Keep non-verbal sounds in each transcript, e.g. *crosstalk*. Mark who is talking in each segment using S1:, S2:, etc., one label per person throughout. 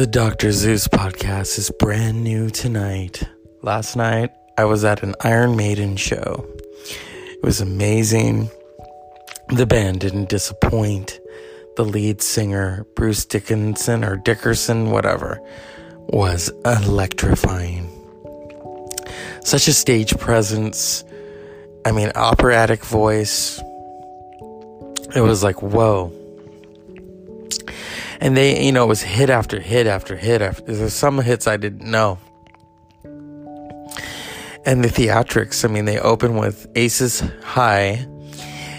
S1: The Dr. Zeus podcast is brand new tonight. Last night, I was at an Iron Maiden show. It was amazing. The band didn't disappoint. The lead singer, Bruce Dickinson or Dickerson, whatever, was electrifying. Such a stage presence. I mean, operatic voice. It was like, whoa and they, you know, it was hit after hit after hit after. There's some hits I didn't know. And the theatrics, I mean, they open with Aces High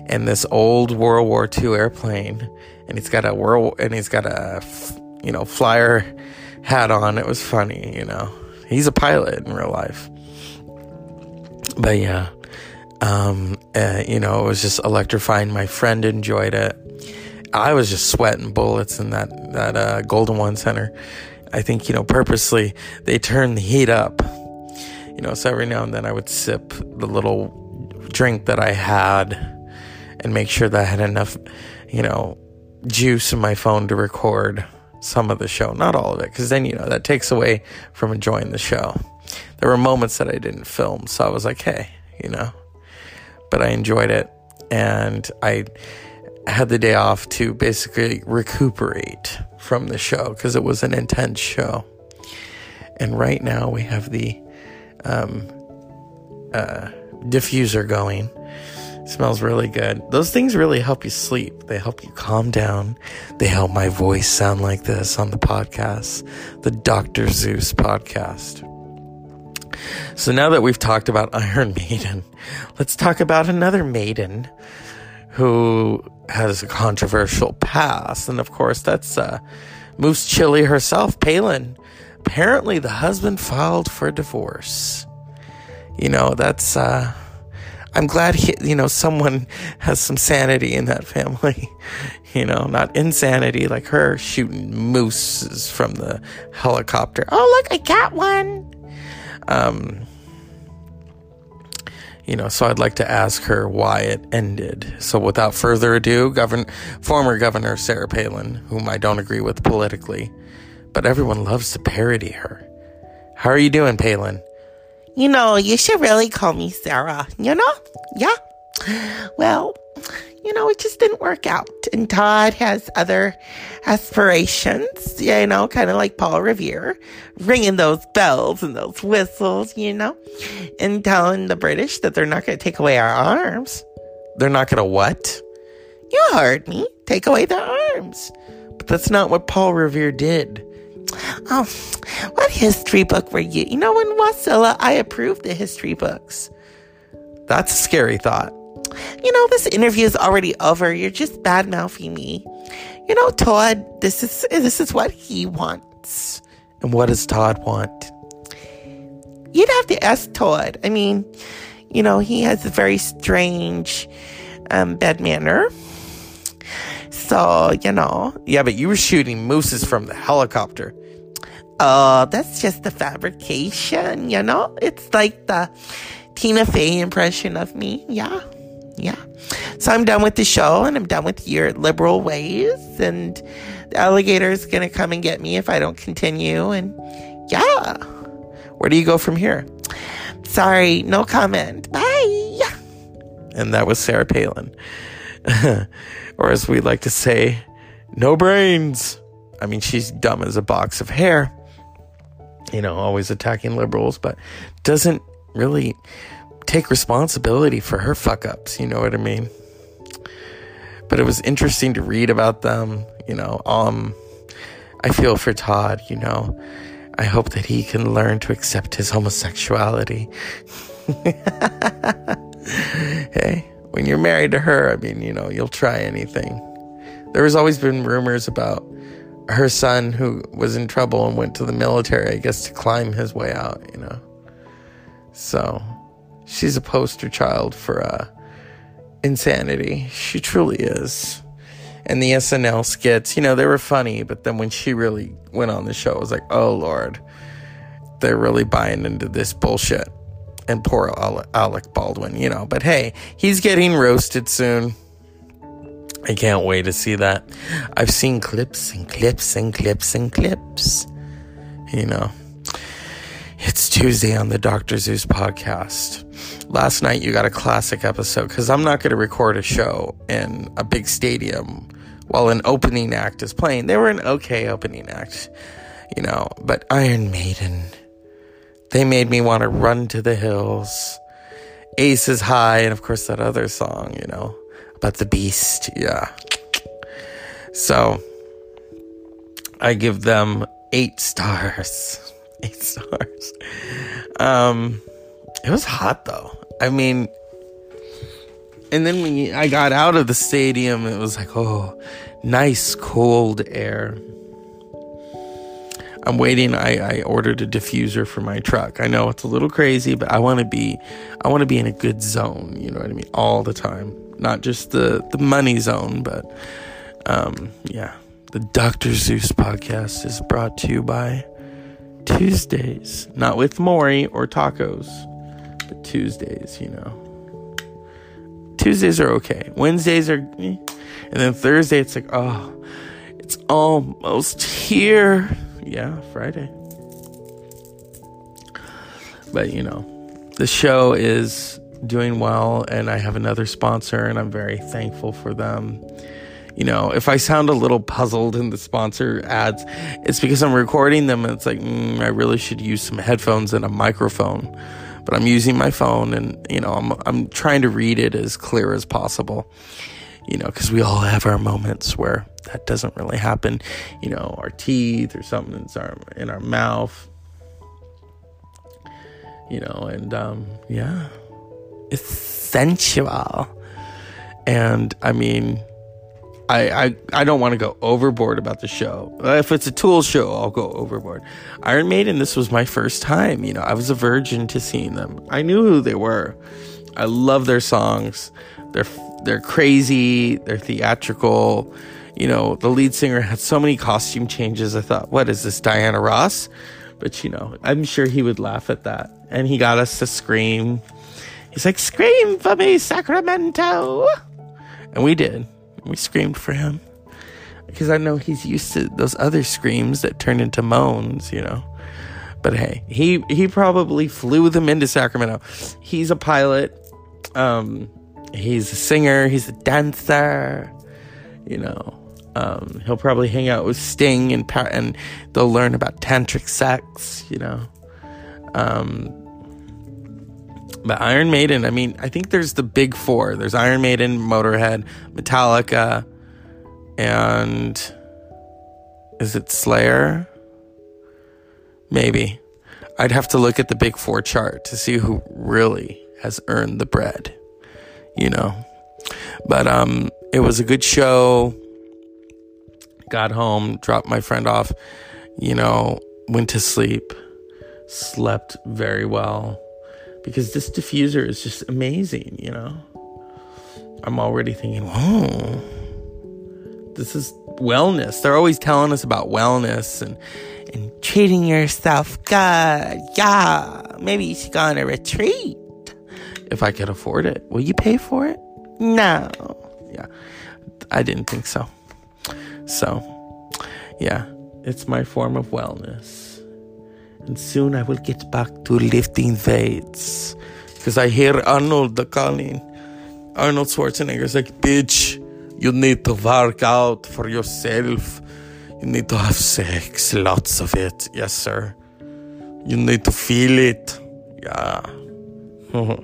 S1: and this old World War II airplane, and he's got a world, and he's got a, you know, flyer hat on. It was funny, you know. He's a pilot in real life. But yeah, um, uh, you know, it was just electrifying. My friend enjoyed it. I was just sweating bullets in that that uh, Golden One Center. I think you know purposely they turned the heat up. You know, so every now and then I would sip the little drink that I had and make sure that I had enough, you know, juice in my phone to record some of the show, not all of it, because then you know that takes away from enjoying the show. There were moments that I didn't film, so I was like, hey, you know, but I enjoyed it, and I had the day off to basically recuperate from the show because it was an intense show. And right now we have the um, uh, diffuser going. Smells really good. Those things really help you sleep. They help you calm down. They help my voice sound like this on the podcast, the Dr. Zeus podcast. So now that we've talked about *laughs* Iron Maiden, let's talk about another maiden who has a controversial past. And of course, that's uh, Moose Chili herself, Palin. Apparently, the husband filed for divorce. You know, that's, uh, I'm glad, he, you know, someone *laughs* has some sanity in that family. *laughs* you know, not insanity like her shooting mooses from the helicopter. Oh, look, I got one. Um, you know, so I'd like to ask her why it ended. So without further ado, Govern- former Governor Sarah Palin, whom I don't agree with politically, but everyone loves to parody her. How are you doing, Palin?
S2: You know, you should really call me Sarah, you know? Yeah. Well, you know, it just didn't work out. And Todd has other aspirations, you know, kind of like Paul Revere, ringing those bells and those whistles, you know, and telling the British that they're not going to take away our arms.
S1: They're not going to what?
S2: You heard me. Take away their arms.
S1: But that's not what Paul Revere did.
S2: Oh, what history book were you? You know, in Wasilla, I approved the history books.
S1: That's a scary thought
S2: you know, this interview is already over. You're just bad mouthing me. You know, Todd, this is this is what he wants.
S1: And what does Todd want?
S2: You'd have to ask Todd. I mean, you know, he has a very strange um, bed manner. So, you know.
S1: Yeah, but you were shooting mooses from the helicopter.
S2: Oh, that's just the fabrication, you know? It's like the Tina Fey impression of me. Yeah yeah. So I'm done with the show and I'm done with your liberal ways. And the alligator's going to come and get me if I don't continue. And yeah.
S1: Where do you go from here?
S2: Sorry, no comment. Bye.
S1: And that was Sarah Palin. *laughs* or as we like to say, no brains. I mean, she's dumb as a box of hair. You know, always attacking liberals, but doesn't really take responsibility for her fuck ups, you know what I mean? But it was interesting to read about them, you know. Um I feel for Todd, you know. I hope that he can learn to accept his homosexuality. *laughs* hey, when you're married to her, I mean, you know, you'll try anything. There has always been rumors about her son who was in trouble and went to the military, I guess, to climb his way out, you know. So, she's a poster child for uh, insanity. She truly is. And the SNL skits, you know, they were funny, but then when she really went on the show, I was like, oh Lord, they're really buying into this bullshit. And poor Alec Baldwin, you know, but hey, he's getting roasted soon. I can't wait to see that. I've seen clips and clips and clips and clips. You know, it's Tuesday on the Dr. Zeus podcast. Last night you got a classic episode because I'm not going to record a show in a big stadium while an opening act is playing. They were an okay opening act, you know, but Iron Maiden, they made me want to run to the hills. Aces High, and of course that other song, you know about the beast. Yeah. So I give them eight stars. *laughs* Eight stars. Um, it was hot though. I mean, and then when I got out of the stadium, it was like, oh, nice cold air. I'm waiting. I, I ordered a diffuser for my truck. I know it's a little crazy, but I want to be, I want to be in a good zone. You know what I mean? All the time not just the the money zone, but um, yeah. The Dr. Zeus podcast is brought to you by Tuesdays, not with Maury or tacos, but Tuesdays. You know, Tuesdays are okay. Wednesdays are, eh. and then Thursday it's like, oh, it's almost here. Yeah, Friday. But you know, the show is doing well and I have another sponsor and I'm very thankful for them. You know, if I sound a little puzzled in the sponsor ads, it's because I'm recording them and it's like, mm, I really should use some headphones and a microphone. But I'm using my phone and, you know, I'm, I'm trying to read it as clear as possible. You know, because we all have our moments where that doesn't really happen. You know, our teeth or something in our, in our mouth. You know, and um, yeah sensual. And I mean, I, I, I don't want to go overboard about the show. Uh, if it's a Tool show, I'll go overboard. Iron Maiden, this was my first time. You know, I was a virgin to seeing them. I knew who they were. I love their songs. They're they're crazy. They're theatrical. You know, the lead singer had so many costume changes. I thought, what is this, Diana Ross? But you know, I'm sure he would laugh at that. And he got us to scream. He's like, Scream for me, Sacramento. And we did. We screamed for him. Because I know he's used to those other screams that turn into moans, you know. But hey, he he probably flew them into Sacramento. He's a pilot. Um, he's a singer. He's a dancer. You know, um, he'll probably hang out with Sting and and they'll learn about tantric sex. You know, um, but Iron Maiden, I mean, I think there's the big four. There's Iron Maiden, Motorhead, Metallica, and is it Slayer? Maybe. I'd have to look at the big four chart to see who really has earned the bread, you know. But um it was a good show. Got home, dropped my friend off, you know, went to sleep, slept very well because this diffuser is just amazing, you know. I'm already thinking, whoa, this is wellness. They're always telling us about wellness and and treating yourself good. Yeah, maybe you should go on a retreat if I could afford it. Will you pay for it? No. Yeah, I didn't think so. So, yeah, it's my form of wellness and soon I will get back to lifting weights. Because I hear Arnold the calling. Arnold Schwarzenegger is like, bitch, you need to work out for yourself. You need to have sex, lots of it. Yes, sir. You need to feel it. Yeah. *laughs*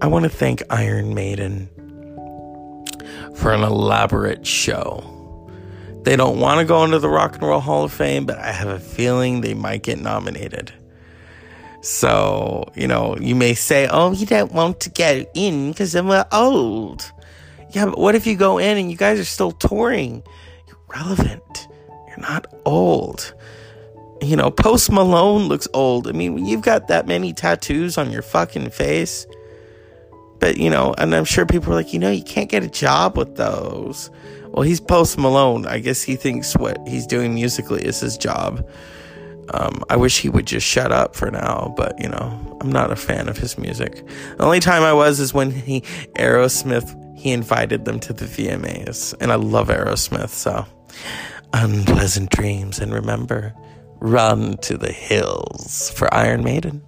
S1: I want to thank Iron Maiden for an elaborate show. They don't want to go into the Rock and Roll Hall of Fame, but I have a feeling they might get nominated. So, you know, you may say, oh, you don't want to get in because I'm uh, old. Yeah, but what if you go in and you guys are still touring? You're relevant. You're not old. You know, Post Malone looks old. I mean, you've got that many tattoos on your fucking face. But, you know, and I'm sure people are like, you know, you can't get a job with those. Well, he's Post Malone. I guess he thinks what he's doing musically is his job. Um, I wish he would just shut up for now, but you know, I'm not a fan of his music. The only time I was is when he Aerosmith he invited them to the VMAs, and I love Aerosmith, so unpleasant dreams, and remember, run to the hills for Iron Maiden.